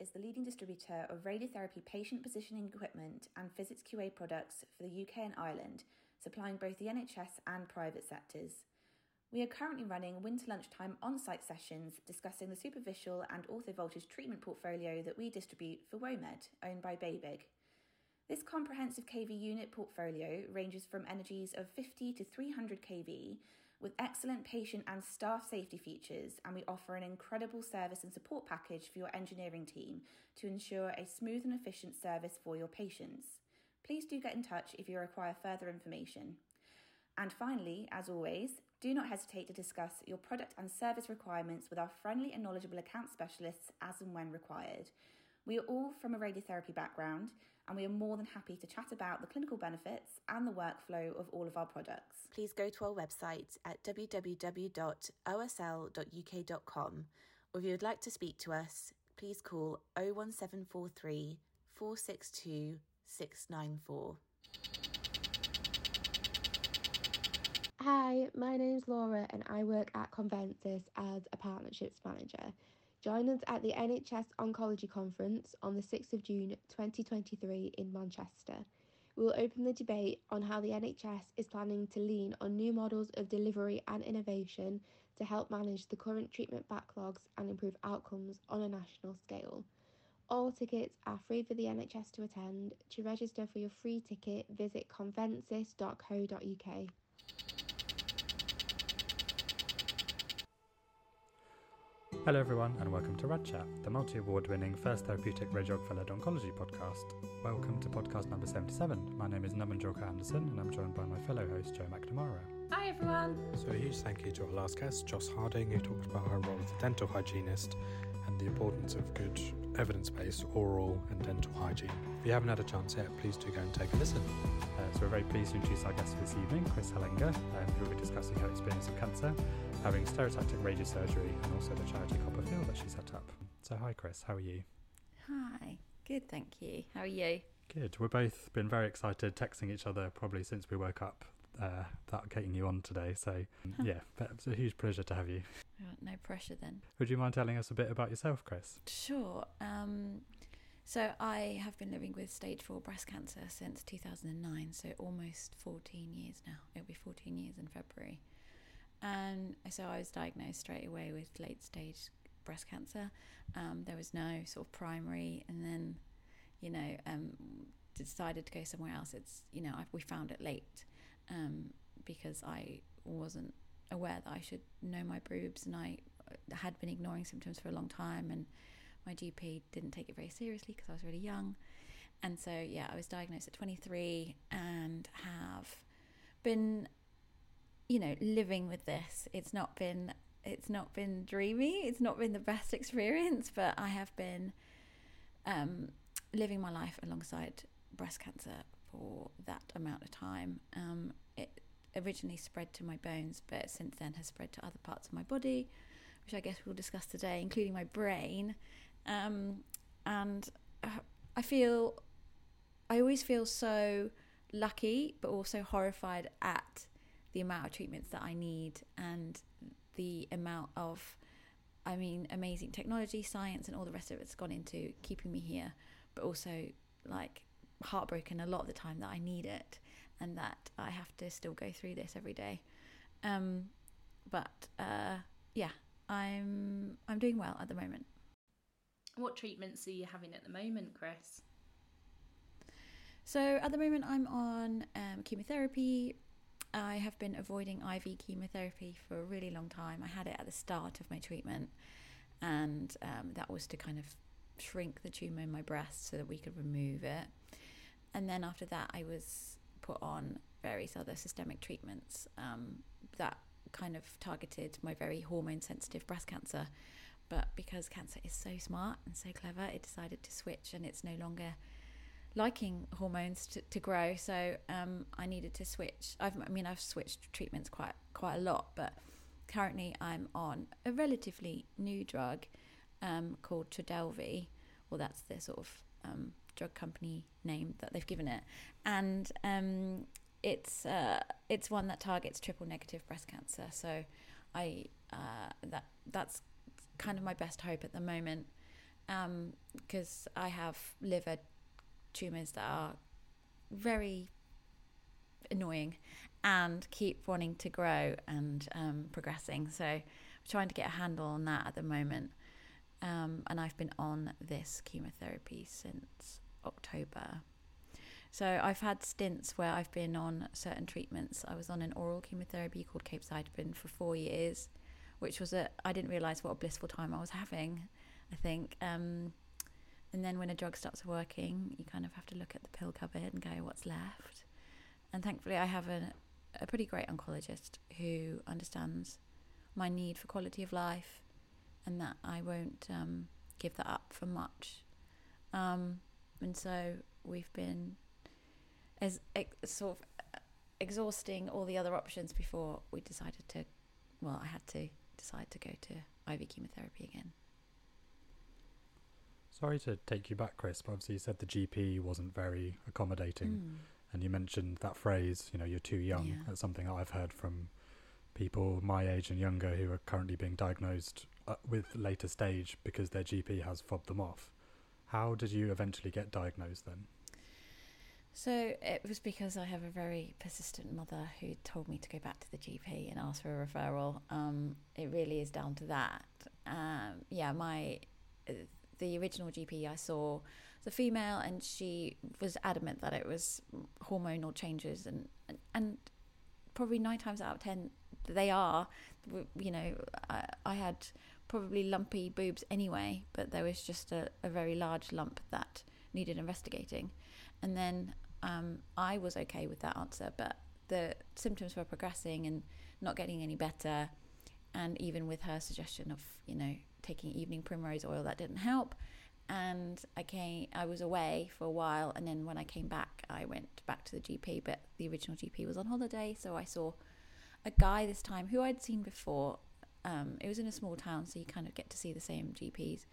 Is the leading distributor of radiotherapy patient positioning equipment and physics QA products for the UK and Ireland, supplying both the NHS and private sectors. We are currently running winter lunchtime on site sessions discussing the superficial and orthovoltage treatment portfolio that we distribute for WOMED, owned by BEBIG. This comprehensive kV unit portfolio ranges from energies of 50 to 300 kV with excellent patient and staff safety features, and we offer an incredible service and support package for your engineering team to ensure a smooth and efficient service for your patients. Please do get in touch if you require further information. And finally, as always, do not hesitate to discuss your product and service requirements with our friendly and knowledgeable account specialists as and when required. We are all from a radiotherapy background, and we are more than happy to chat about the clinical benefits and the workflow of all of our products. Please go to our website at www.osl.uk.com, or if you would like to speak to us, please call 01743 462 694. Hi, my name's Laura and I work at Convenzis as a partnerships manager. Join us at the NHS Oncology Conference on the 6th of June 2023 in Manchester. We will open the debate on how the NHS is planning to lean on new models of delivery and innovation to help manage the current treatment backlogs and improve outcomes on a national scale. All tickets are free for the NHS to attend. To register for your free ticket, visit convenzis.co.uk. Hello, everyone, and welcome to RadChat, the multi award winning first therapeutic radiographer led oncology podcast. Welcome to podcast number 77. My name is Naman Julka-Anderson, and I'm joined by my fellow host, Joe McNamara. Hi, everyone. So, a huge thank you to our last guest, Joss Harding, who talked about her role as a dental hygienist and the importance of good evidence based oral and dental hygiene. If you haven't had a chance yet, please do go and take a listen. Uh, so, we're very pleased to introduce our guest this evening, Kris Hallenga, um, who will be discussing her experience of cancer having stereotactic radiosurgery and also the charity CoppaFeel that she set up. So, hi, Kris, how are you? Hi, good, thank you. How are you? Good. We've both been very excited, texting each other probably since we woke up uh, about getting you on today. So, yeah, it's a huge pleasure to have you. No pressure then. Would you mind telling us a bit about yourself, Kris? Sure. Um, so, I have been living with stage four breast cancer since 2009, so almost 14 years now. It'll be 14 years in February. And so I was diagnosed straight away with late stage breast cancer. Um, there was no sort of primary, and then, you know, um, decided to go somewhere else. It's, you know, I, we found it late um, because I wasn't aware that I should know my boobs, and I had been ignoring symptoms for a long time, and my GP didn't take it very seriously because I was really young. And so, yeah, I was diagnosed at 23 and have been you know, living with this. It's not been it's not been dreamy. It's not been the best experience, but I have been um, living my life alongside breast cancer for that amount of time. Um, it originally spread to my bones, but since then has spread to other parts of my body, which I guess we'll discuss today, including my brain. Um, and uh, I feel, I always feel so lucky, but also horrified at the amount of treatments that I need and the amount of, I mean, amazing technology, science, and all the rest of it's gone into keeping me here, but also like heartbroken a lot of the time that I need it and that I have to still go through this every day. Um, but uh, yeah, I'm I'm doing well at the moment. What treatments are you having at the moment, Kris? So at the moment, I'm on um, chemotherapy, I have been avoiding IV chemotherapy for a really long time. I had it at the start of my treatment, and um, that was to kind of shrink the tumor in my breast so that we could remove it. And then after that, I was put on various other systemic treatments um, that kind of targeted my very hormone sensitive breast cancer. But because cancer is so smart and so clever, it decided to switch and it's no longer liking hormones to, to grow. So um, I needed to switch. I've, I mean, I've switched treatments quite quite a lot, but currently I'm on a relatively new drug um, called Trodelvy. Well, that's the sort of um, drug company name that they've given it, and um, it's uh, it's one that targets triple negative breast cancer. So I uh, that that's kind of my best hope at the moment. because I have liver tumours that are very annoying and keep wanting to grow and um, progressing. So I'm trying to get a handle on that at the moment. Um, and I've been on this chemotherapy since October. So I've had stints where I've been on certain treatments. I was on an oral chemotherapy called capecitabine for four years, which was a I didn't realize what a blissful time I was having. I think. Um, and then when a drug stops working, you kind of have to look at the pill cupboard and go, what's left? And thankfully, I have a, a pretty great oncologist who understands my need for quality of life and that I won't um, give that up for much. Um, and so we've been as ex- sort of exhausting all the other options before we decided to, well, I had to decide to go to IV chemotherapy again. Sorry to take you back, Kris, but obviously you said the GP wasn't very accommodating, Mm. and you mentioned that phrase, you know, you're too young. Yeah. That's something that I've heard from people my age and younger who are currently being diagnosed uh, with later stage because their GP has fobbed them off. How did you eventually get diagnosed then? So it was because I have a very persistent mother who told me to go back to the GP and ask for a referral. Um, it really is down to that. Um, yeah, my uh, the original GP I saw the female, and she was adamant that it was hormonal changes, and and, and probably nine times out of ten they are. You know, I, I had probably lumpy boobs anyway, but there was just a, a very large lump that needed investigating, and then um, I was okay with that answer, but the symptoms were progressing and not getting any better. And even with her suggestion of, you know, taking evening primrose oil, that didn't help. And I came, I was away for a while, and then when I came back, I went back to the GP. But the original GP was on holiday, so I saw a guy this time who I'd seen before. Um, it was in a small town, so you kind of get to see the same GPs.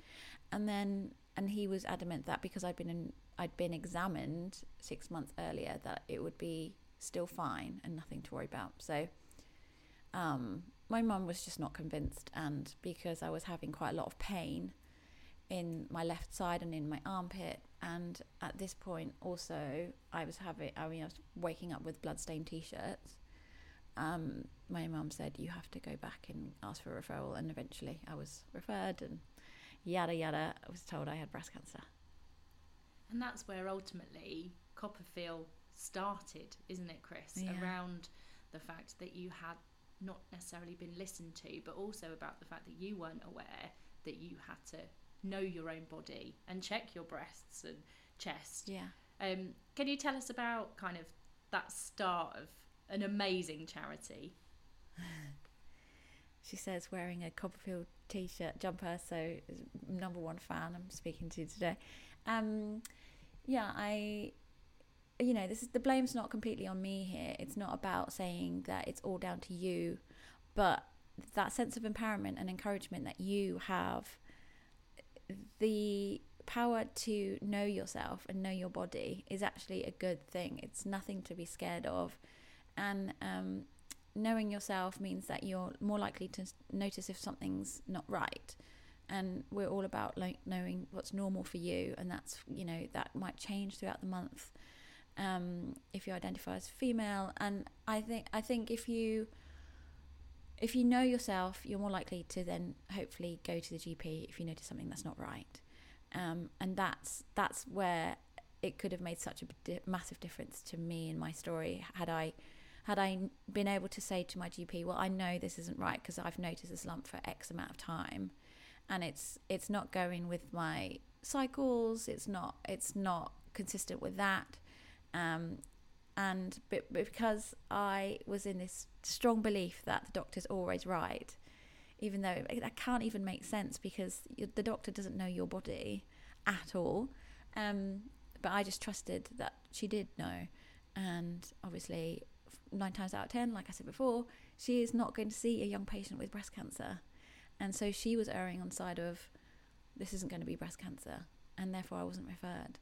And then, and he was adamant that because I'd been in, I'd been examined six months earlier, that it would be still fine and nothing to worry about. So, um, my mum was just not convinced, and because I was having quite a lot of pain in my left side and in my armpit, and at this point also I was having, I mean, I was waking up with bloodstained t-shirts. Um, my mum said you have to go back and ask for a referral, and eventually I was referred, and yada yada. I was told I had breast cancer. And that's where ultimately CoppaFeel started, isn't it, Kris? Yeah. Around the fact that you had not necessarily been listened to, but also about the fact that you weren't aware that you had to know your own body and check your breasts and chest. Yeah. Um, can you tell us about kind of that start of an amazing charity? She says wearing a CoppaFeel t-shirt jumper, so number one fan I'm speaking to today. Um, yeah, I, you know, this is the blame's not completely on me here. It's not about saying that it's all down to you, but that sense of empowerment and encouragement that you have, the power to know yourself and know your body is actually a good thing. It's nothing to be scared of, and um, knowing yourself means that you're more likely to notice if something's not right and we're all about like knowing what's normal for you and that's you know that might change throughout the month um, if you identify as female and i think i think if you if you know yourself you're more likely to then hopefully go to the gp if you notice something that's not right um, and that's that's where it could have made such a di- massive difference to me in my story had i had I been able to say to my GP, well, I know this isn't right because I've noticed this lump for X amount of time, and it's it's not going with my cycles. It's not it's not consistent with that, um, and but, because I was in this strong belief that the doctor's always right, even though that can't even make sense because the doctor doesn't know your body at all. Um, but I just trusted that she did know, and obviously nine times out of ten, like I said before, she is not going to see a young patient with breast cancer. And so she was erring on the side of this isn't going to be breast cancer, and therefore I wasn't referred.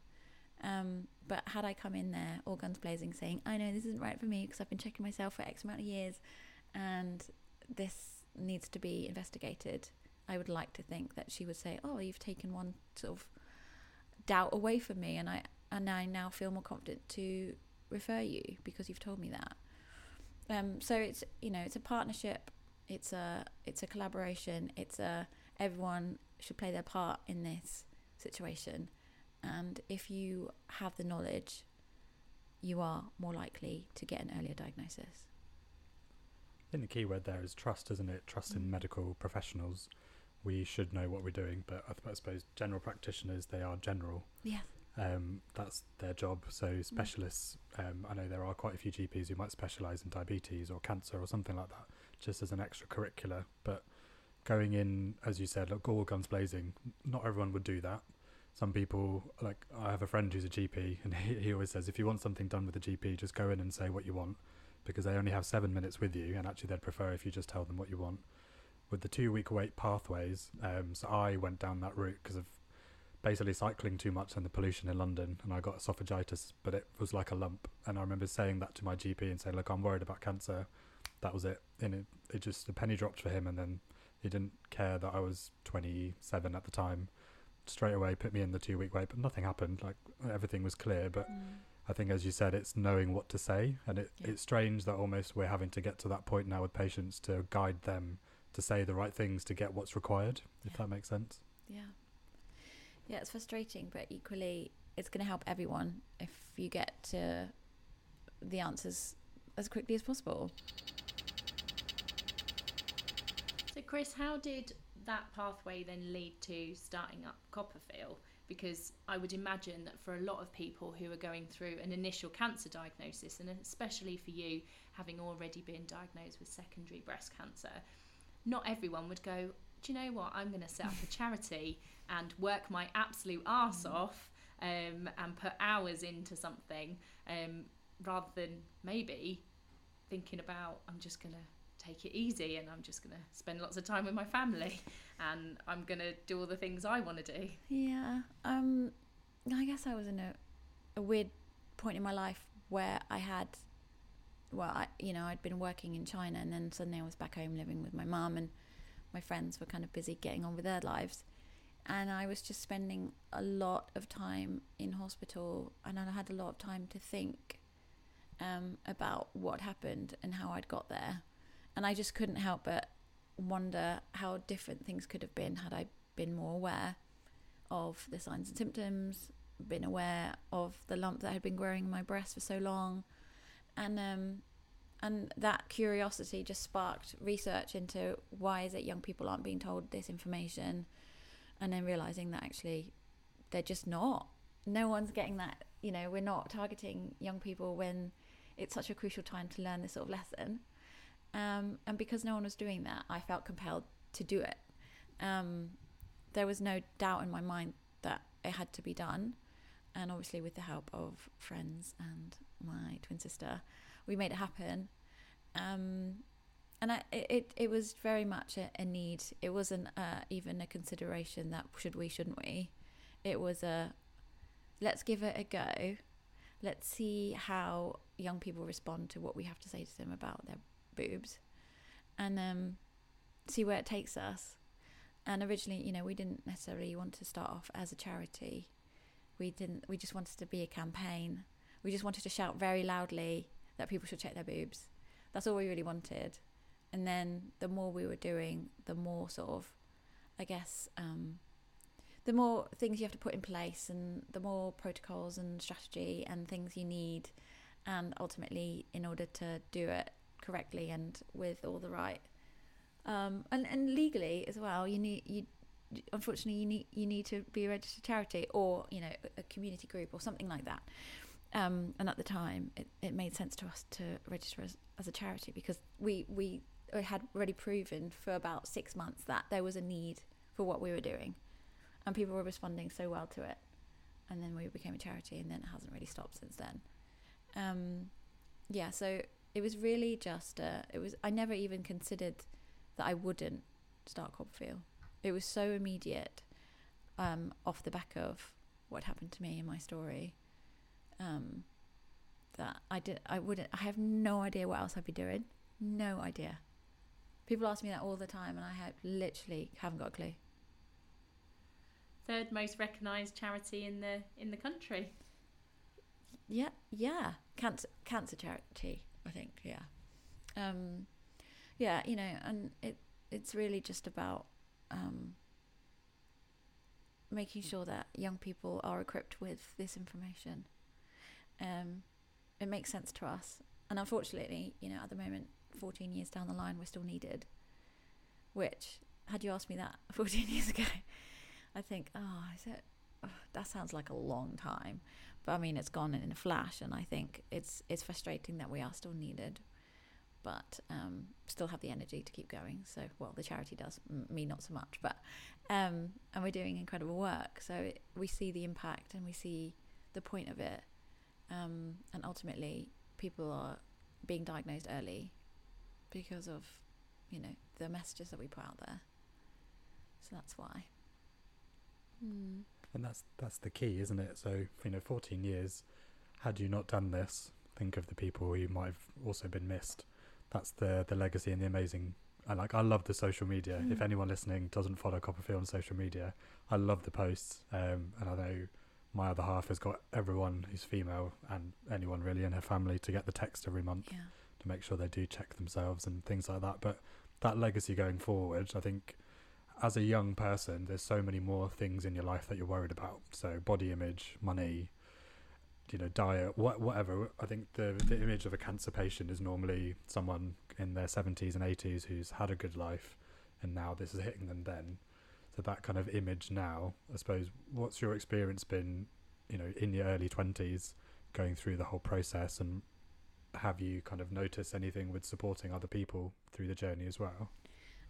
Um, but had I come in there all guns blazing saying, I know this isn't right for me because I've been checking myself for X amount of years and this needs to be investigated, I would like to think that she would say, "Oh, you've taken one sort of doubt away from me, and I and I now feel more confident to refer you because you've told me that." Um, so it's you know it's a partnership, it's a it's a collaboration, it's a everyone should play their part in this situation, and if you have the knowledge, you are more likely to get an earlier diagnosis. I think the key word there is trust, isn't it? Trust in Mm. medical professionals. We should know what we're doing, but I, suppose general practitioners they are general. Yes. Um, that's their job. So specialists, um, I know there are quite a few GPs who might specialise in diabetes or cancer or something like that, just as an extracurricular. But going in, as you said, like all guns blazing, not everyone would do that. Some people, like I have a friend who's a GP, and he, he always says, if you want something done with a GP, just go in and say what you want, because they only have seven minutes with you, and actually they'd prefer if you just tell them what you want. With the two-week wait pathways, um, so I went down that route because of basically cycling too much and the pollution in London, and I got esophagitis, but it was like a lump. And I remember saying that to my GP and saying, "Look, I'm worried about cancer." That was it, and it, it just a penny dropped for him, and then he didn't care that I was 27 at the time. Straight away, put me in the two-week wait, but nothing happened. Like everything was clear, but mm. I think, as you said, it's knowing what to say, and it, Yeah. it's strange that almost we're having to get to that point now with patients to guide them to say the right things to get what's required. If Yeah. that makes sense. Yeah. Yeah, it's frustrating, but equally, it's going to help everyone if you get to the answers as quickly as possible. So, Kris, how did that pathway then lead to starting up CoppaFeel? Because I would imagine that for a lot of people who are going through an initial cancer diagnosis, and especially for you having already been diagnosed with secondary breast cancer, not everyone would go, Do you know what? I'm going to set up a charity and work my absolute arse off um, and put hours into something um, rather than maybe thinking about, I'm just going to take it easy and I'm just going to spend lots of time with my family and I'm going to do all the things I want to do. Yeah. Um, I guess I was in a, a weird point in my life where I had, well, I, you know, I'd been working in China and then suddenly I was back home living with my mum and my friends were kind of busy getting on with their lives. And I was just spending a lot of time in hospital and I had a lot of time to think um, about what happened and how I'd got there. And I just couldn't help but wonder how different things could have been had I been more aware of the signs and symptoms, been aware of the lump that had been growing in my breast for so long, and um, and that curiosity just sparked research into why is it young people aren't being told this information, and then realizing that actually they're just not. No one's getting that. You know, we're not targeting young people when it's such a crucial time to learn this sort of lesson. Um, and because no one was doing that, I felt compelled to do it. Um, there was no doubt in my mind that it had to be done. And obviously, with the help of friends and my twin sister, we made it happen. Um, and I, it, it, was very much a, a need. It wasn't uh, even a consideration that should we, shouldn't we. It was a let's give it a go. Let's see how young people respond to what we have to say to them about their boobs and um, see where it takes us. And originally, you know, we didn't necessarily want to start off as a charity. We didn't. We just wanted to be a campaign. We just wanted to shout very loudly that people should check their boobs. That's all we really wanted. And then the more we were doing, the more sort of, I guess, um, the more things you have to put in place, and the more protocols and strategy and things you need, and ultimately, in order to do it correctly and with all the right um, and and legally as well. You need you unfortunately you need you need to be a registered charity or you know a, community group or something like that. Um, and at the time, it, it made sense to us to register as, as a charity because we we had already proven for about six months that there was a need for what we were doing, and people were responding so well to it. And then we became a charity, and then it hasn't really stopped since then. Um, yeah, so it was really just uh, it was I never even considered that I wouldn't start CoppaFeel. It was so immediate, um, off the back of what happened to me in my story, um, that I did I wouldn't I have no idea what else I'd be doing, no idea. People ask me that all the time, and I have literally haven't got a clue. Third most recognised charity in the in the country. Yeah, yeah, cancer cancer charity. I think, yeah, um, yeah. You know, and it it's really just about um, making sure that young people are equipped with this information. Um, it makes sense to us, and unfortunately, you know, at the moment, fourteen years down the line, we're still needed. Which, had you asked me that fourteen years ago, I think, oh, is it? Oh, that sounds like a long time, but I mean, it's gone in a flash, and I think it's it's frustrating that we are still needed, but um, still have the energy to keep going. So, well, the charity does, m- me not so much, but um, and we're doing incredible work. So it, we see the impact and we see the point of it, um, and ultimately, people are being diagnosed early because of you know the messages that we put out there. So that's why. Mm. And that's that's the key, isn't it? So you know, 14 years. Had you not done this, think of the people who might have also been missed. That's the the legacy and the amazing. I like. I love the social media. If Mm. anyone listening doesn't follow CoppaFeel on social media, I love the posts. Um, and I know my other half has got everyone who's female and anyone really in her family to get the text every month Yeah. to make sure they do check themselves and things like that. But that legacy going forward, I think as a young person, there's so many more things in your life that you're worried about. So body image, money, you know, diet, what, whatever. I think the the image of a cancer patient is normally someone in their 70s and 80s who's had a good life, and now this is hitting them then. So that kind of image now, I suppose. What's your experience been, you know, in your early 20s, going through the whole process, and have you kind of noticed anything with supporting other people through the journey as well?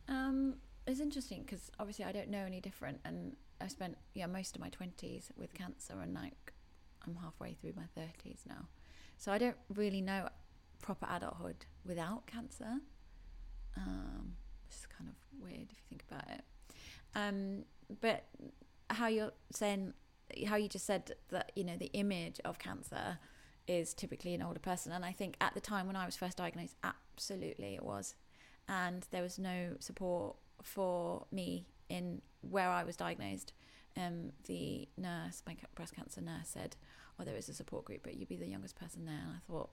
Um, it's interesting because obviously I don't know any different, and I spent yeah most of my twenties with cancer, and like I'm halfway through my thirties now, so I don't really know proper adulthood without cancer. Um, it's kind of weird if you think about it. Um, but how you're saying, how you just said that you know the image of cancer is typically an older person, and I think at the time when I was first diagnosed, absolutely it was and there was no support for me in where I was diagnosed. Um, the nurse, my breast cancer nurse, said, "Oh, there is a support group, but you'd be the youngest person there." And I thought,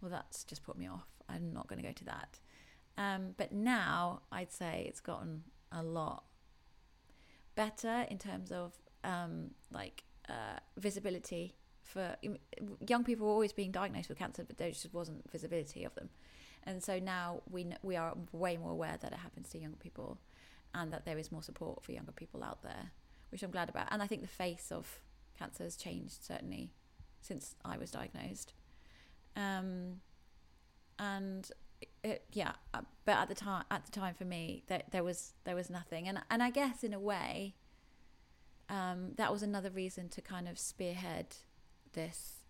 "Well, that's just put me off. I'm not going to go to that." Um, but now I'd say it's gotten a lot better in terms of um, like uh, visibility for young people always being diagnosed with cancer, but there just wasn't visibility of them. And so now we we are way more aware that it happens to young people, and that there is more support for younger people out there, which I'm glad about. And I think the face of cancer has changed certainly since I was diagnosed. Um, and it, yeah, uh, but at the time, at the time for me, there, there was there was nothing, and and I guess in a way, um, that was another reason to kind of spearhead this,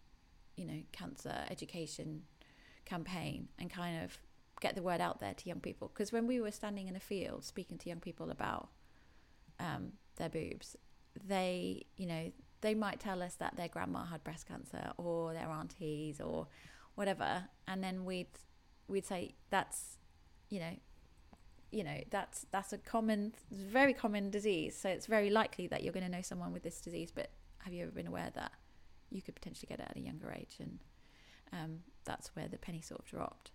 you know, cancer education campaign and kind of get the word out there to young people. Because when we were standing in a field speaking to young people about um, their boobs, they, you know, they might tell us that their grandma had breast cancer or their aunties or whatever, and then we'd we'd say that's, you know, you know that's that's a common, very common disease. So it's very likely that you're going to know someone with this disease. But have you ever been aware that you could potentially get it at a younger age and um, that's where the penny sort of dropped.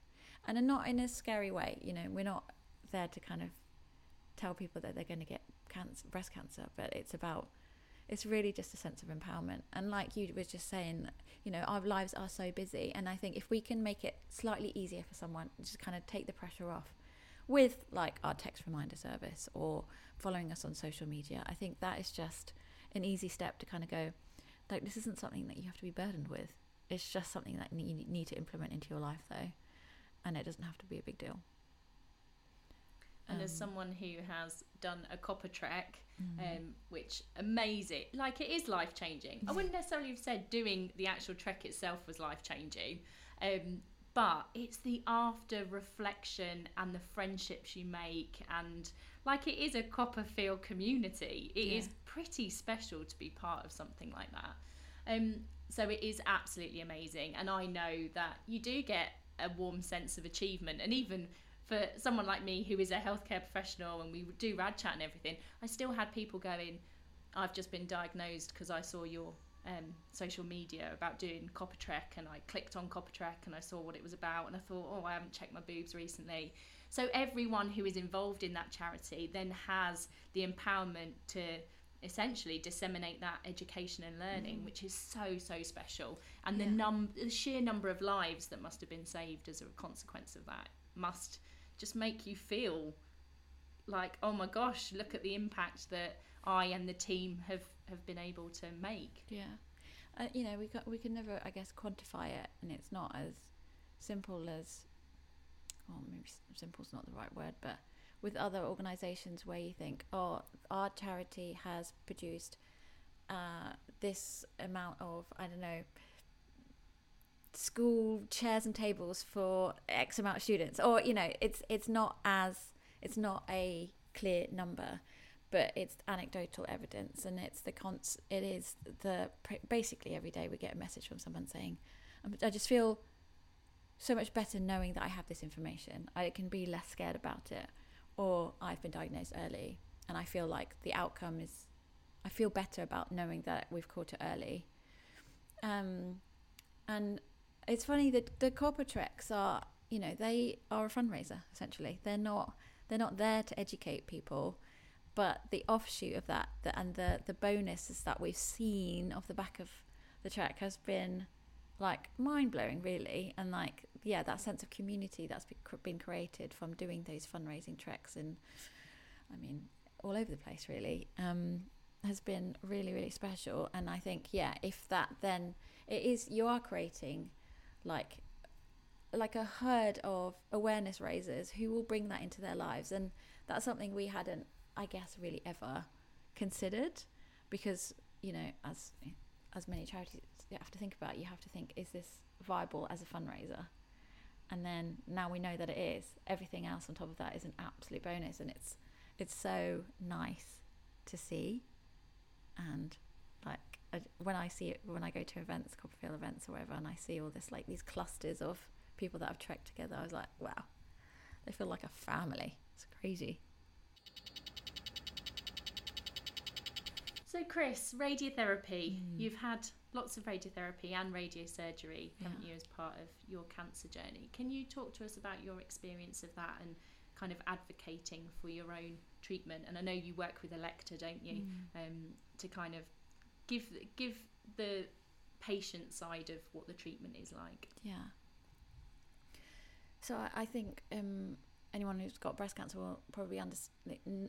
And not in a scary way, you know, we're not there to kind of tell people that they're going to get cancer, breast cancer, but it's about, it's really just a sense of empowerment. And like you were just saying, you know, our lives are so busy. And I think if we can make it slightly easier for someone, just kind of take the pressure off with like our text reminder service or following us on social media, I think that is just an easy step to kind of go, like, this isn't something that you have to be burdened with it's just something that you need to implement into your life though and it doesn't have to be a big deal And as Um, someone who has done a copper trek, mm. um, which amazing, like it is life changing. I wouldn't necessarily have said doing the actual trek itself was life changing, um, but it's the after reflection and the friendships you make, and like it is a CoppaFeel community. It is Yeah. pretty special to be part of something like that. Um, so it is absolutely amazing, and I know that you do get a warm sense of achievement, and even for someone like me who is a healthcare professional and we do rad chat and everything, I still had people going, I've just been diagnosed because I saw your um, social media about doing Coppertrek and I clicked on Coppertrek and I saw what it was about and I thought, oh, I haven't checked my boobs recently. So everyone who is involved in that charity then has the empowerment to essentially disseminate that education and learning, mm. which is so so special. And yeah. the num the sheer number of lives that must have been saved as a consequence of that must just make you feel like, oh my gosh, look at the impact that I and the team have have been able to make. Yeah, uh, you know, we got, we can never, I guess, quantify it, and it's not as simple as, well, maybe simple is not the right word, but with other organisations where you think, oh, our charity has produced uh, this amount of, I don't know, school chairs and tables for X amount of students, or you know, it's it's not as it's not a clear number but it's anecdotal evidence and it's the cons it is the basically every day we get a message from someone saying i just feel so much better knowing that i have this information. I can be less scared about it or i've been diagnosed early and i feel like the outcome is i feel better about knowing that we've caught it early. Um, and it's funny that the Coppertreks are you know they are a fundraiser essentially. They're not they're not there to educate people but the offshoot of that the, and the the bonuses that we've seen off the back of the trek has been like mind blowing really and like yeah that sense of community that's been created from doing those fundraising treks and I mean all over the place really um, has been really really special and I think yeah if that then it is you are creating like like a herd of awareness raisers who will bring that into their lives and that's something we hadn't I guess, really ever considered because, you know, as as many charities you have to think about, you have to think, is this viable as a fundraiser? And then now we know that it is. Everything else on top of that is an absolute bonus, and it's it's so nice to see. And like when I see it, when I go to events, CoppaFeel events or whatever, and I see all this like these clusters of people that have trekked together, I was like, wow, they feel like a family. It's crazy. So, Kris, radiotherapy. Mm. You've had lots of radiotherapy and radiosurgery, yeah. haven't you, as part of your cancer journey? Can you talk to us about your experience of that and kind of advocating for your own treatment? And I know you work with Elekta, don't you? Mm. Um, to kind of give give the patient side of what the treatment is like. Yeah. So I, I think um, anyone who's got breast cancer will probably under,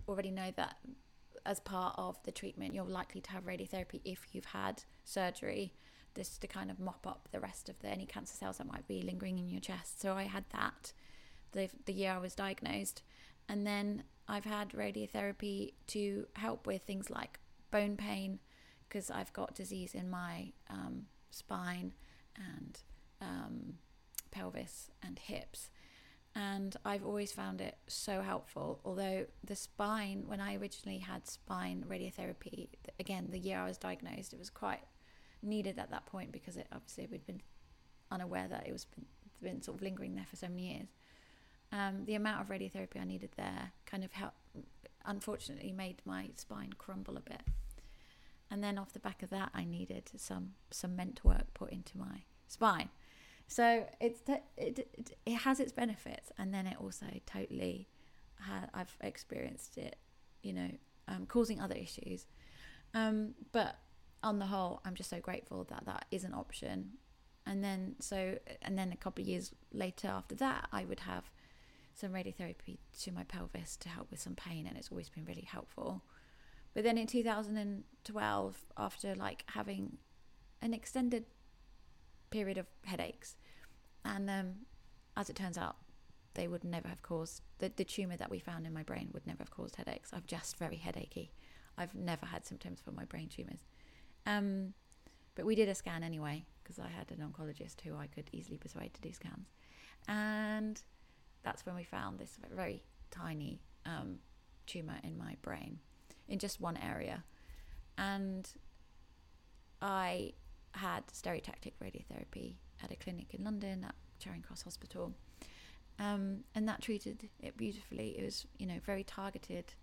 already know that as part of the treatment, you're likely to have radiotherapy if you've had surgery, just to kind of mop up the rest of the any cancer cells that might be lingering in your chest. So I had that the the year I was diagnosed, and then I've had radiotherapy to help with things like bone pain, because I've got disease in my um, spine and um, pelvis and hips and I've always found it so helpful. Although the spine, when I originally had spine radiotherapy, again the year I was diagnosed, it was quite needed at that point because it obviously we'd been unaware that it was been, been sort of lingering there for so many years. Um, the amount of radiotherapy I needed there kind of helped, unfortunately, made my spine crumble a bit. And then off the back of that, I needed some cement work put into my spine. So it's it, it has its benefits, and then it also totally ha- I've experienced it, you know, um, causing other issues. Um, but on the whole, I'm just so grateful that that is an option. And then so and then a couple of years later after that, I would have some radiotherapy to my pelvis to help with some pain, and it's always been really helpful. But then in 2012, after like having an extended period of headaches, and um, as it turns out, they would never have caused the, the tumor that we found in my brain would never have caused headaches. I'm just very headachy. I've never had symptoms for my brain tumors. Um, but we did a scan anyway because I had an oncologist who I could easily persuade to do scans, and that's when we found this very tiny um, tumor in my brain in just one area, and I had stereotactic radiotherapy at a clinic in London at Charing Cross Hospital. Um, and that treated it beautifully. It was, you know, very targeted.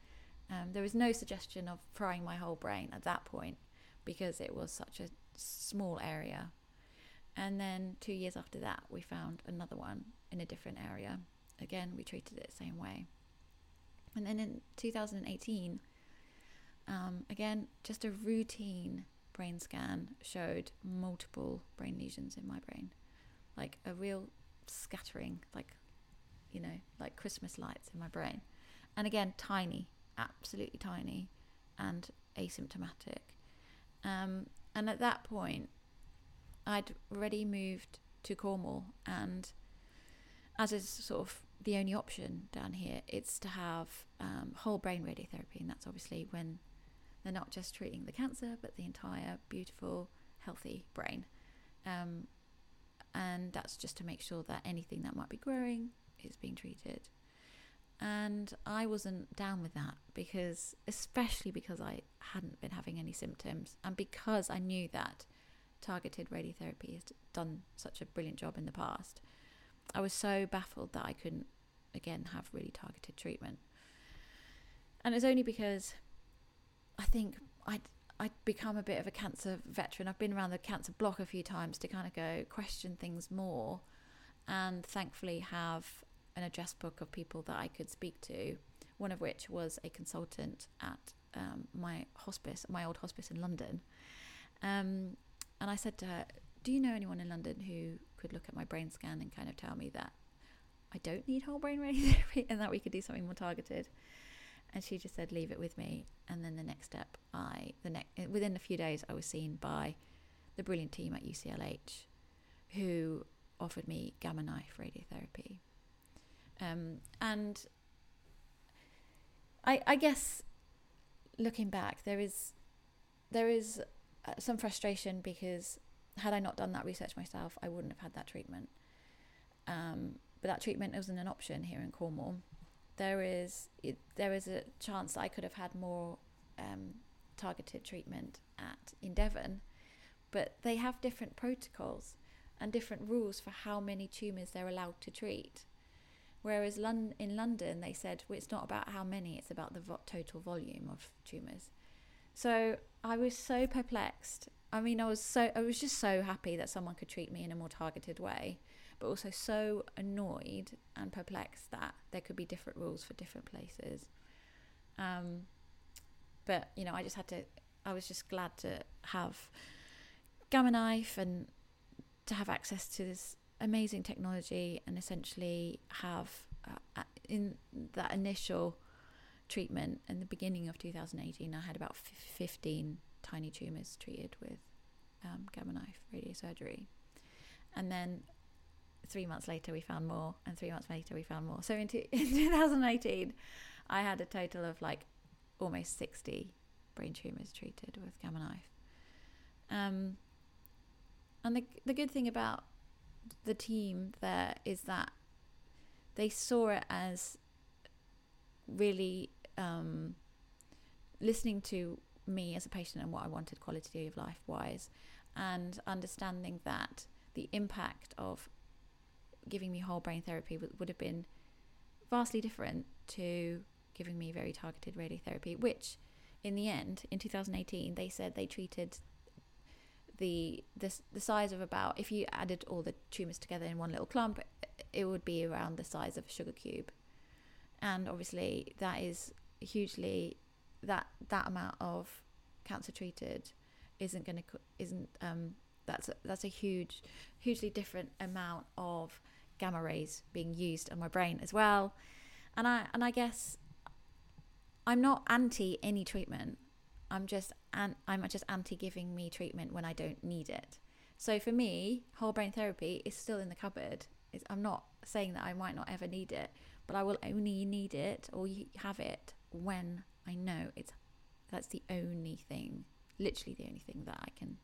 Um, there was no suggestion of frying my whole brain at that point because it was such a small area. And then two years after that, we found another one in a different area. Again, we treated it the same way. And then in 2018, um, again, just a routine brain scan showed multiple brain lesions in my brain, like a real scattering, like, you know, like Christmas lights in my brain. And again, tiny, absolutely tiny and asymptomatic. Um, and at that point, I'd already moved to Cornwall, and as is sort of the only option down here, it's to have um, whole brain radiotherapy, and that's obviously when they're not just treating the cancer, but the entire beautiful, healthy brain. Um, and that's just to make sure that anything that might be growing is being treated. And I wasn't down with that because, especially because I hadn't been having any symptoms, and because I knew that targeted radiotherapy has done such a brilliant job in the past, I was so baffled that I couldn't, again, have really targeted treatment. And it's only because I think I'd, I'd become a bit of a cancer veteran. I've been around the cancer block a few times to kind of go question things more, and thankfully have an address book of people that I could speak to. One of which was a consultant at um, my hospice, my old hospice in London. Um, and I said to her, Do you know anyone in London who could look at my brain scan and kind of tell me that I don't need whole brain radiotherapy and that we could do something more targeted? And she just said, Leave it with me. And then the next step, I, the next, within a few days, I was seen by the brilliant team at UCLH who offered me gamma knife radiotherapy. Um, and I, I guess looking back, there is there is uh, some frustration because had I not done that research myself, I wouldn't have had that treatment. Um, but that treatment wasn't an option here in Cornwall. There is there is a chance I could have had more um, targeted treatment at in Devon, but they have different protocols and different rules for how many tumours they're allowed to treat. Whereas Lon- in London, they said well, it's not about how many, it's about the vo- total volume of tumours. So I was so perplexed. I mean, I was so I was just so happy that someone could treat me in a more targeted way, but also so annoyed and perplexed that there could be different rules for different places. Um, but you know, I just had to. I was just glad to have Gamma Knife and to have access to this amazing technology and essentially have uh, in that initial treatment in the beginning of 2018 i had about 15 tiny tumors treated with um, gamma knife radiosurgery and then three months later we found more and three months later we found more. So in, in 2018 i had a total of like almost 60 brain tumors treated with gamma knife. Um, and the, the good thing about the team there is that they saw it as really um, listening to me as a patient and what I wanted quality of life wise, and understanding that the impact of giving me whole brain therapy would, would have been vastly different to giving me very targeted radiotherapy, which in the end, in 2018, they said they treated the the the size of about if you added all the tumors together in one little clump, it would be around the size of a sugar cube, and obviously that is hugely that that amount of cancer treated isn't going to isn't um that's a, that's a huge hugely different amount of gamma rays being used on my brain as well and i and i guess i'm not anti any treatment I'm just and I'm just anti giving me treatment when I don't need it. So for me, whole brain therapy is still in the cupboard. It's, I'm not saying that I might not ever need it, but I will only need it or have it when I know it's that's the only thing, literally the only thing that I can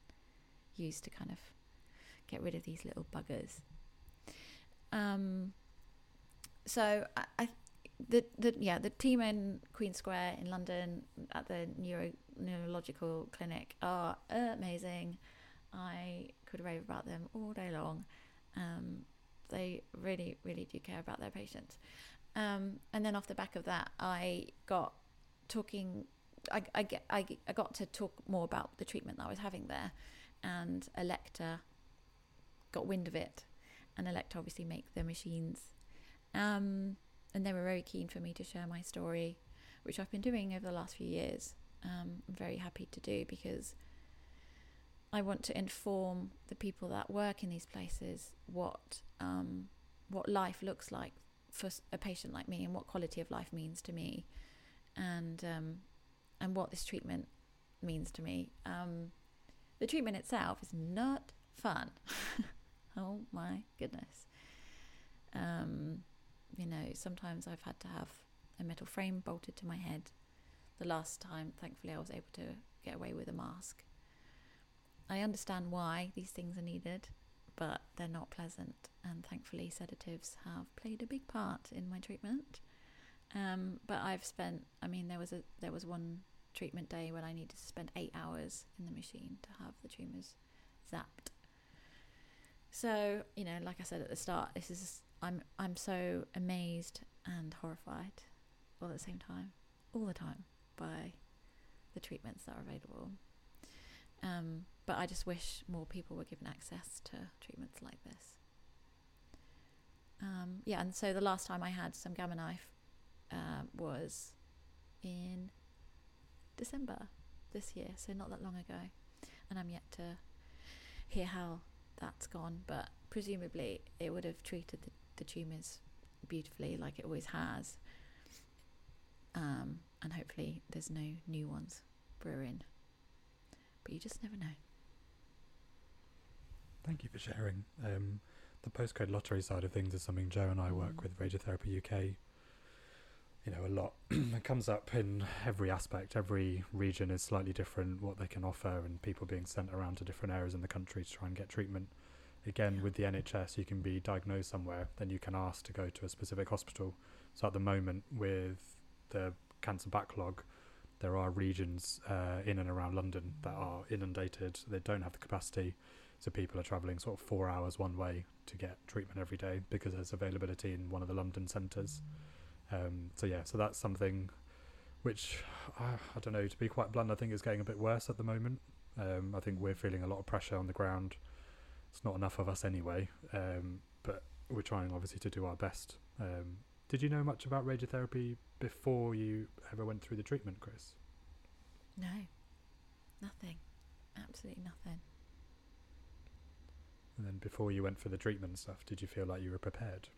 use to kind of get rid of these little buggers. Um, so I, I the the yeah the team in Queen Square in London at the neuro neurological clinic are amazing. I could rave about them all day long. Um, they really, really do care about their patients. Um, and then off the back of that, I got talking. I, I, I, got to talk more about the treatment that I was having there, and Elekta got wind of it, and Elekta obviously make the machines, um, and they were very keen for me to share my story, which I've been doing over the last few years. Um, I'm very happy to do because I want to inform the people that work in these places what um, what life looks like for a patient like me and what quality of life means to me, and um, and what this treatment means to me. Um, the treatment itself is not fun. oh my goodness. Um, you know, sometimes I've had to have a metal frame bolted to my head. The last time, thankfully, I was able to get away with a mask. I understand why these things are needed, but they're not pleasant. And thankfully, sedatives have played a big part in my treatment. Um, but I've spent, I mean, there was a there was one treatment day when I needed to spend eight hours in the machine to have the tumours zapped. So you know, like I said at the start, this is I'm I'm so amazed and horrified all at the same time, all the time by the treatments that are available. Um, but I just wish more people were given access to treatments like this. Um, yeah, and so the last time I had some Gamma Knife uh, was in December this year, so not that long ago. And I'm yet to hear how that's gone, but presumably it would have treated the, the tumours beautifully, like it always has. Um, and hopefully there's no new ones brewing. But you just never know. Thank you for sharing. Um, the postcode lottery side of things is something Joe and I work Mm. with Radiotherapy UK. You know, a lot. it comes up in every aspect. Every region is slightly different, what they can offer, and people being sent around to different areas in the country to try and get treatment. Again, Yeah. with the NHS, you can be diagnosed somewhere, then you can ask to go to a specific hospital. So at the moment, with the cancer backlog, there are regions uh, in and around London that are inundated. They don't have the capacity so people are travelling sort of four hours one way to get treatment every day because there's availability in one of the London centres. Um, so yeah, so that's something which uh, I don't know. To be quite blunt, I think is getting a bit worse at the moment. Um, I think we're feeling a lot of pressure on the ground. It's not enough of us anyway, um, but we're trying obviously to do our best. Um, did you know much about radiotherapy before you ever went through the treatment, Kris? No, nothing. Absolutely nothing. And then before you went for the treatment and stuff, did you feel like you were prepared?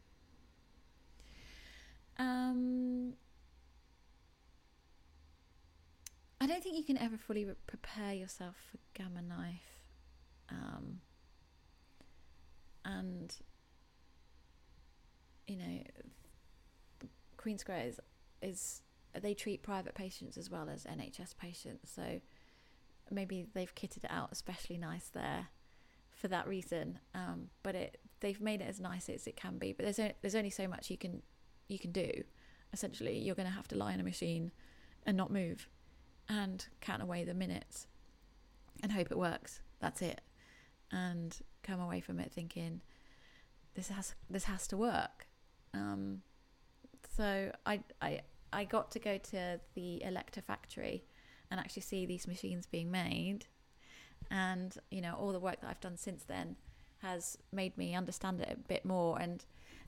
Um, I don't think you can ever fully prepare yourself for gamma knife. Um, and, you know, Queen Square is, is, they treat private patients as well as NHS patients. So maybe they've kitted it out especially nice there for that reason. Um, but it, they've made it as nice as it can be. But there's, o- there's only so much you can, you can do essentially you're going to have to lie in a machine and not move and count away the minutes and hope it works. That's it. And come away from it thinking this has this has to work. Um, so I, I I got to go to the Elekta factory and actually see these machines being made. And you know all the work that I've done since then has made me understand it a bit more and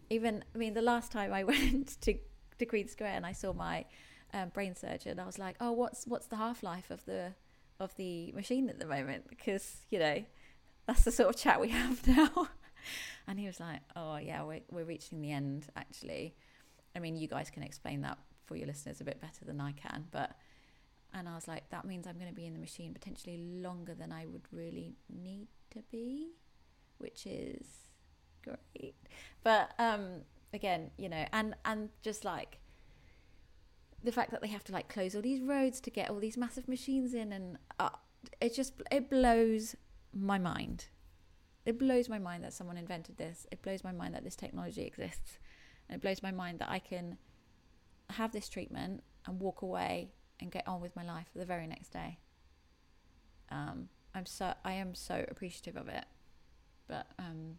even I mean the last time I went to to Queen Square and I saw my um, brain surgeon, I was like, "Oh, what's what's the half life of the of the machine at the moment?" Because you know, that's the sort of chat we have now. and he was like, "Oh yeah, we're we're reaching the end. Actually, I mean, you guys can explain that for your listeners a bit better than I can, but." And I was like, "That means I'm going to be in the machine potentially longer than I would really need to be, which is great." But um, again, you know, and and just like the fact that they have to like close all these roads to get all these massive machines in, and uh, it just it blows my mind. It blows my mind that someone invented this. It blows my mind that this technology exists, and it blows my mind that I can have this treatment and walk away and get on with my life the very next day. Um, I'm so I am so appreciative of it, but um,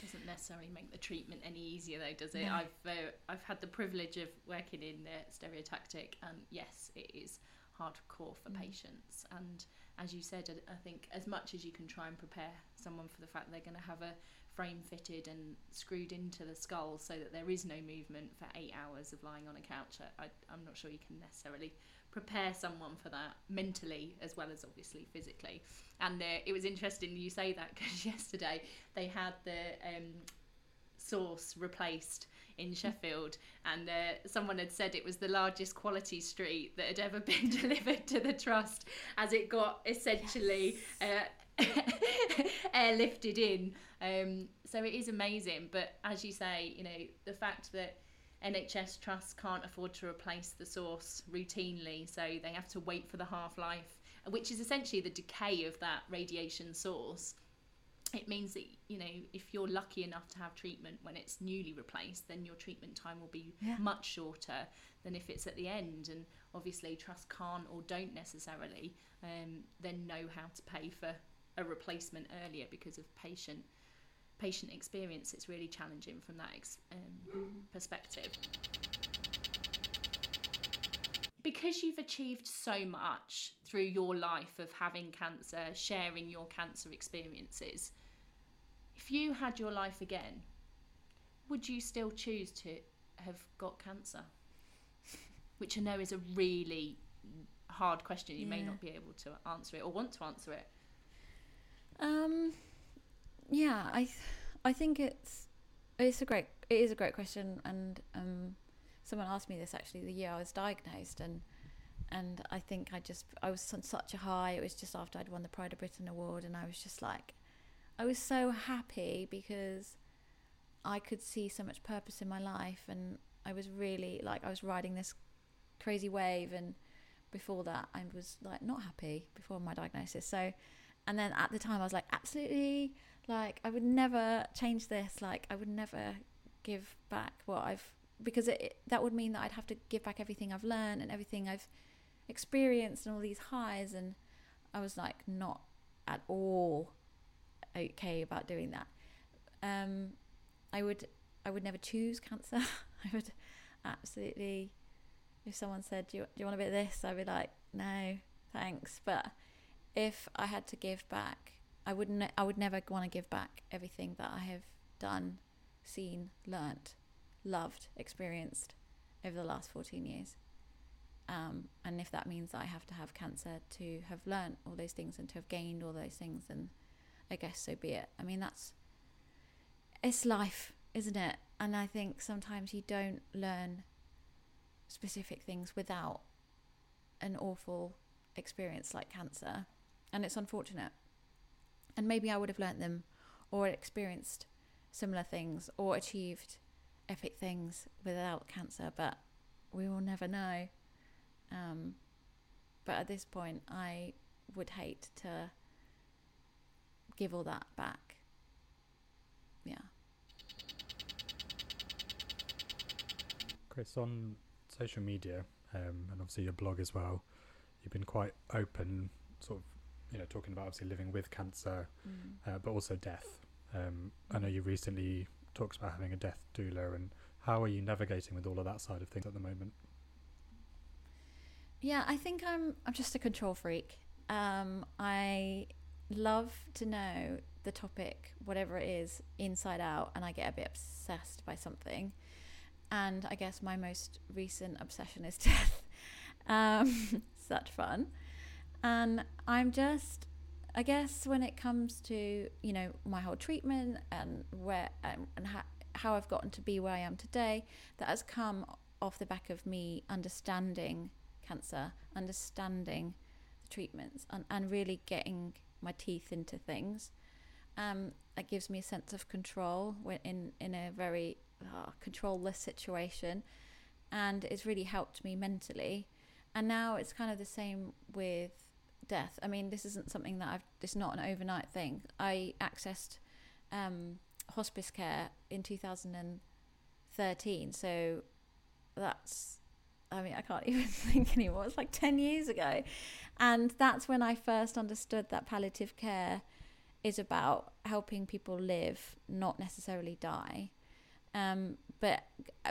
doesn't necessarily make the treatment any easier though does it No. i've uh, i've had the privilege of working in uh, stereotactic and yes it is hardcore for Mm. patients and as you said I, I think as much as you can try and prepare someone for the fact they're going to have a frame fitted and screwed into the skull so that there is no movement for eight hours of lying on a couch. I, I, i'm not sure you can necessarily prepare someone for that mentally as well as obviously physically. And uh, it was interesting you say that because yesterday they had the um, source replaced in Sheffield, and uh, someone had said it was the largest quality street that had ever been delivered to the trust, as it got essentially uh, airlifted in. Um, so it is amazing, but as you say, you know the fact that NHS trusts can't afford to replace the source routinely, so they have to wait for the half life, which is essentially the decay of that radiation source it means that you know if you're lucky enough to have treatment when it's newly replaced then your treatment time will be Yeah. much shorter than if it's at the end and obviously trusts can't or don't necessarily um, then know how to pay for a replacement earlier because of patient patient experience it's really challenging from that ex- um, perspective because you've achieved so much through your life of having cancer, sharing your cancer experiences, if you had your life again, would you still choose to have got cancer? Which I know is a really hard question. You may not be able to answer it or want to answer it. Um, yeah, I, I think it's it's a great it is a great question, and um, someone asked me this actually the year I was diagnosed, and and I think I just I was on such a high. It was just after I'd won the Pride of Britain award, and I was just like, I was so happy because I could see so much purpose in my life, and I was really like I was riding this crazy wave, and before that I was like not happy before my diagnosis. So and then at the time I was like absolutely like I would never change this like I would never give back what I've because it, it- that would mean that I'd have to give back everything I've learned and everything I've experienced and all these highs and I was like not at all okay about doing that. Um I would I would never choose cancer. I would absolutely if someone said do you, do you want a bit of this? I'd be like no thanks. But if I had to give back, I would ne- I would never want to give back everything that I have done, seen, learnt, loved, experienced over the last 14 years. Um, and if that means that I have to have cancer to have learnt all those things and to have gained all those things, then I guess so be it. I mean, that's it's life, isn't it? And I think sometimes you don't learn specific things without an awful experience like cancer and it's unfortunate and maybe i would have learnt them or experienced similar things or achieved epic things without cancer but we will never know. Um, but at this point i would hate to give all that back. Yeah. Kris, on social media um, and obviously your blog as well, you've been quite open, sort of, you know, talking about obviously living with cancer, mm. uh, but also death. Um, I know you recently talked about having a death doula, and how are you navigating with all of that side of things at the moment? Yeah, I think I'm I'm just a control freak. Um, I love to know the topic, whatever it is, inside out, and I get a bit obsessed by something. And I guess my most recent obsession is death. Um, such fun. And I'm just, I guess, when it comes to you know my whole treatment and where and, and how how I've gotten to be where I am today, that has come off the back of me understanding cancer, understanding the treatments, and, and really getting my teeth into things. Um, gives me a sense of control when in in a very uh, controlless situation, and it's really helped me mentally. And now it's kind of the same with death. I mean, this isn't something that I've. It's not an overnight thing. I accessed um, hospice care in 2013, so that's I mean, I can't even think anymore. It's like 10 years ago. And that's when I first understood that palliative care is about helping people live, not necessarily die, um, but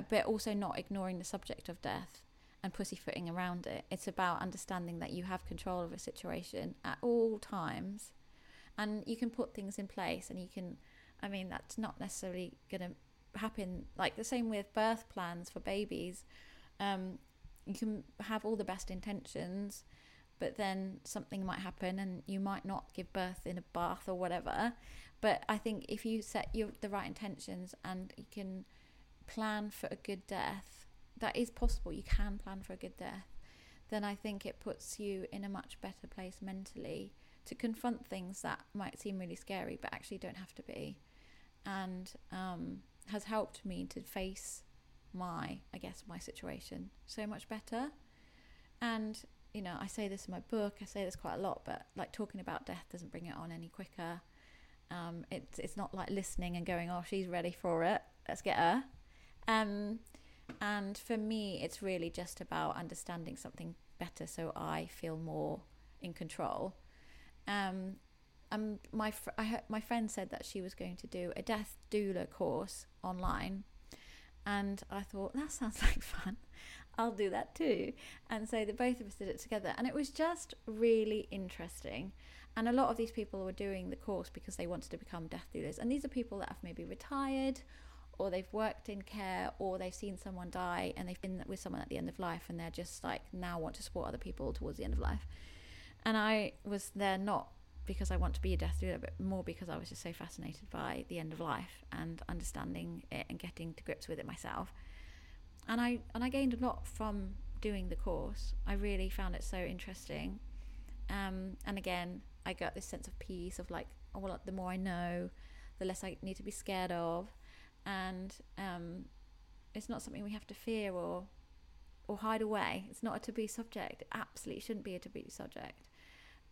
but also not ignoring the subject of death and pussyfooting around it. It's about understanding that you have control of a situation at all times, and you can put things in place, and you can. I mean, that's not necessarily going to happen. Like the same with birth plans for babies. Um, you can have all the best intentions but then something might happen and you might not give birth in a bath or whatever. But I think if you set your the right intentions and you can plan for a good death, that is possible. You can plan for a good death. Then I think it puts you in a much better place mentally to confront things that might seem really scary, but actually don't have to be, and um, has helped me to face my, I guess, my situation so much better. And you know, I say this in my book, I say this quite a lot, but like talking about death doesn't bring it on any quicker. Um, it's it's not like listening and going, oh, she's ready for it. Let's get her. Um, and for me, it's really just about understanding something better, so I feel more in control. Um, um, my fr- I heard, my friend said that she was going to do a death doula course online, and I thought that sounds like fun. I'll do that too. And so the both of us did it together. And it was just really interesting. And a lot of these people were doing the course because they wanted to become death doulas. And these are people that have maybe retired or they've worked in care or they've seen someone die and they've been with someone at the end of life and they're just like now want to support other people towards the end of life. And I was there not because I want to be a death doula, but more because I was just so fascinated by the end of life and understanding it and getting to grips with it myself and I and I gained a lot from doing the course. I really found it so interesting. Um, and again, I got this sense of peace of like, oh well, the more I know, the less I need to be scared of, and um, it's not something we have to fear or or hide away. It's not a taboo subject. It absolutely shouldn't be a taboo subject.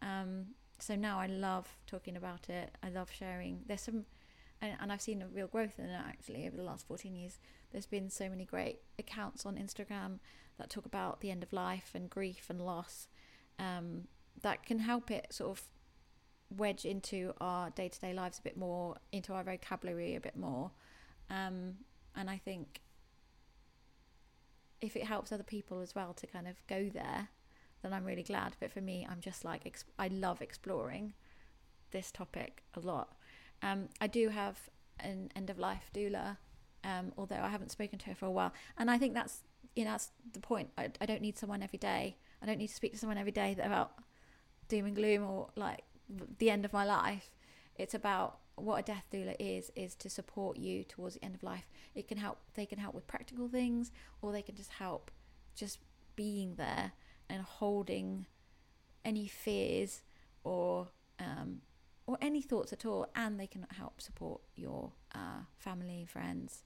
Um, so now I love talking about it. I love sharing. There's some, and, and I've seen a real growth in it actually over the last 14 years. There's been so many great accounts on Instagram that talk about the end of life and grief and loss um, that can help it sort of wedge into our day to day lives a bit more, into our vocabulary a bit more. Um, and I think if it helps other people as well to kind of go there, then I'm really glad. But for me, I'm just like, exp- I love exploring this topic a lot. Um, I do have an end of life doula um, although I haven't spoken to her for a while. And I think that's you know that's the point. I, I don't need someone every day. I don't need to speak to someone every day about doom and gloom or like the end of my life. It's about what a death doula is is to support you towards the end of life. It can help. They can help with practical things, or they can just help just being there and holding any fears or um, or any thoughts at all, and they can help support your uh, family, friends,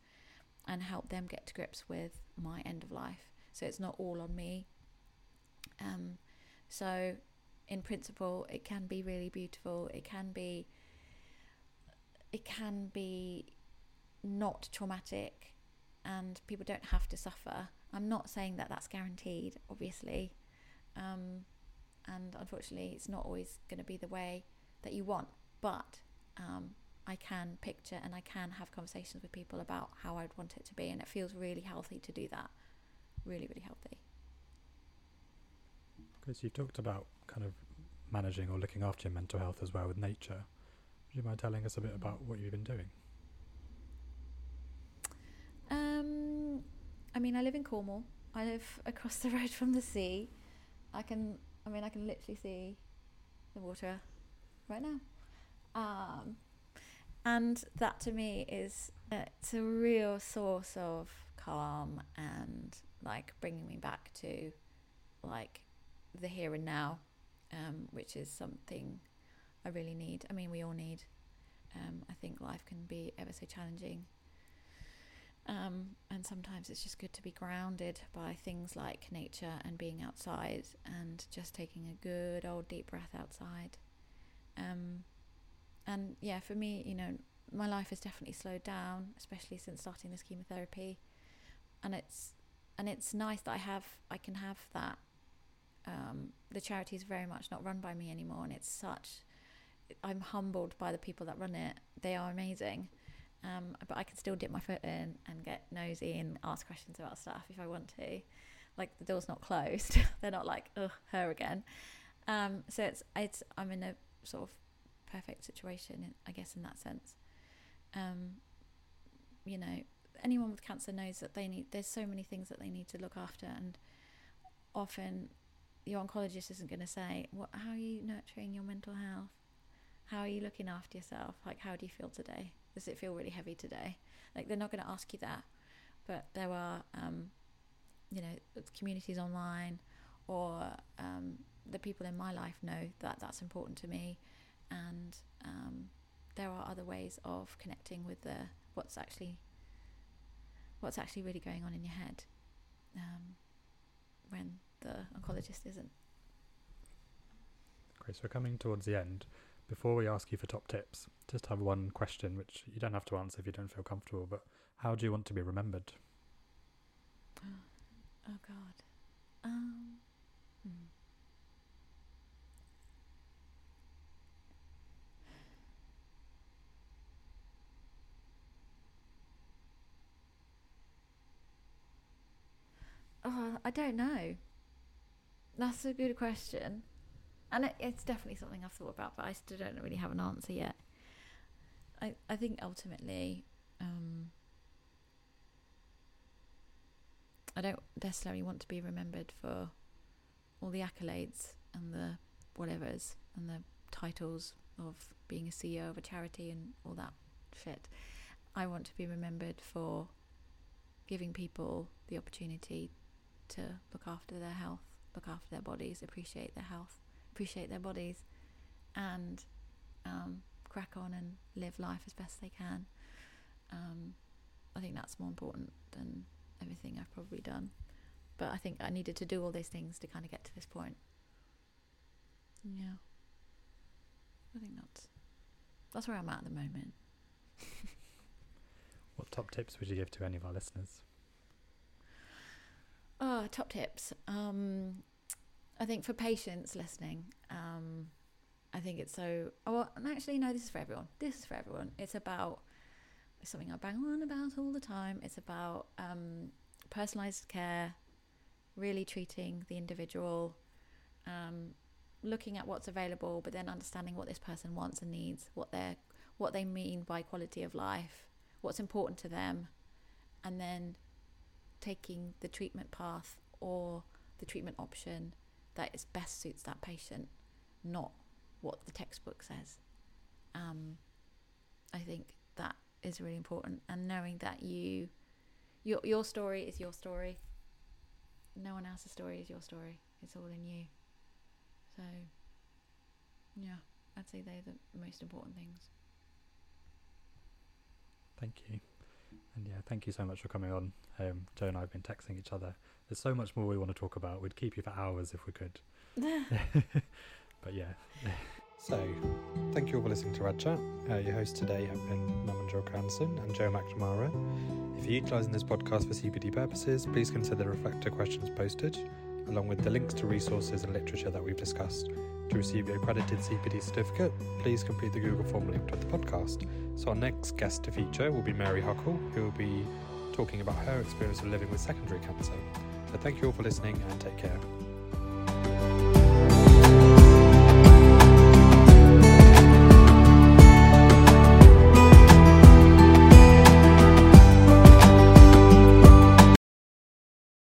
and help them get to grips with my end of life. So it's not all on me. Um, so, in principle, it can be really beautiful. It can be, it can be not traumatic, and people don't have to suffer. I'm not saying that that's guaranteed, obviously, um, and unfortunately, it's not always going to be the way that you want. But um, I can picture and I can have conversations with people about how I'd want it to be, and it feels really healthy to do that. Really, really healthy. Because you talked about kind of managing or looking after your mental health as well with nature. Would you mind telling us a bit about what you've been doing? Um, I mean, I live in Cornwall. I live across the road from the sea. I can, I mean, I can literally see the water right now. Um, and that to me is it's a real source of calm and like bringing me back to like the here and now um, which is something I really need I mean we all need um, I think life can be ever so challenging um, and sometimes it's just good to be grounded by things like nature and being outside and just taking a good old deep breath outside um, and yeah, for me, you know, my life has definitely slowed down, especially since starting this chemotherapy. And it's and it's nice that I have I can have that. Um, the charity is very much not run by me anymore, and it's such I'm humbled by the people that run it. They are amazing. Um, but I can still dip my foot in and get nosy and ask questions about stuff if I want to. Like the door's not closed. They're not like, ugh, her again. Um, so it's it's I'm in a sort of perfect situation, I guess, in that sense. Um, you know, anyone with cancer knows that they need. There's so many things that they need to look after, and often your oncologist isn't going to say, "What? How are you nurturing your mental health? How are you looking after yourself? Like, how do you feel today? Does it feel really heavy today?" Like, they're not going to ask you that, but there are, um, you know, communities online, or um, the people in my life know that that's important to me, and um, there are other ways of connecting with the what's actually what's actually really going on in your head um, when the oncologist isn't. Great. So coming towards the end. Before we ask you for top tips, just have one question, which you don't have to answer if you don't feel comfortable. But how do you want to be remembered? Oh God. Um, hmm. Oh, I don't know. That's a good question. And it, it's definitely something I've thought about, but I still don't really have an answer yet. I, I think ultimately, um, I don't necessarily want to be remembered for all the accolades and the whatevers and the titles of being a CEO of a charity and all that shit. I want to be remembered for giving people the opportunity to look after their health, look after their bodies, appreciate their health, appreciate their bodies, and um, crack on and live life as best they can. Um, I think that's more important than everything I've probably done. But I think I needed to do all these things to kind of get to this point. Yeah. I think that's that's where I'm at at the moment. what top tips would you give to any of our listeners? Oh, top tips. Um, I think for patients listening, um, I think it's so. Oh, well, actually, no, this is for everyone. This is for everyone. It's about it's something I bang on about all the time. It's about um, personalized care, really treating the individual, um, looking at what's available, but then understanding what this person wants and needs, what they what they mean by quality of life, what's important to them, and then taking the treatment path or the treatment option that is best suits that patient, not what the textbook says. Um, I think that is really important, and knowing that you, your your story is your story. No one else's story is your story. It's all in you. So, yeah, I'd say they're the most important things. Thank you. And yeah, thank you so much for coming on. Um, Joe and I have been texting each other. There's so much more we want to talk about. We'd keep you for hours if we could. but yeah. So, thank you all for listening to Rad Chat. Uh, your hosts today have been Naman Julka-Anderson and Joe McNamara. If you're utilising this podcast for CPD purposes, please consider the reflector questions posted, along with the links to resources and literature that we've discussed. To receive your accredited CPD certificate, please complete the Google form linked with the podcast. So, our next guest to feature will be Mary Huckle, who will be talking about her experience of living with secondary cancer. So, thank you all for listening and take care.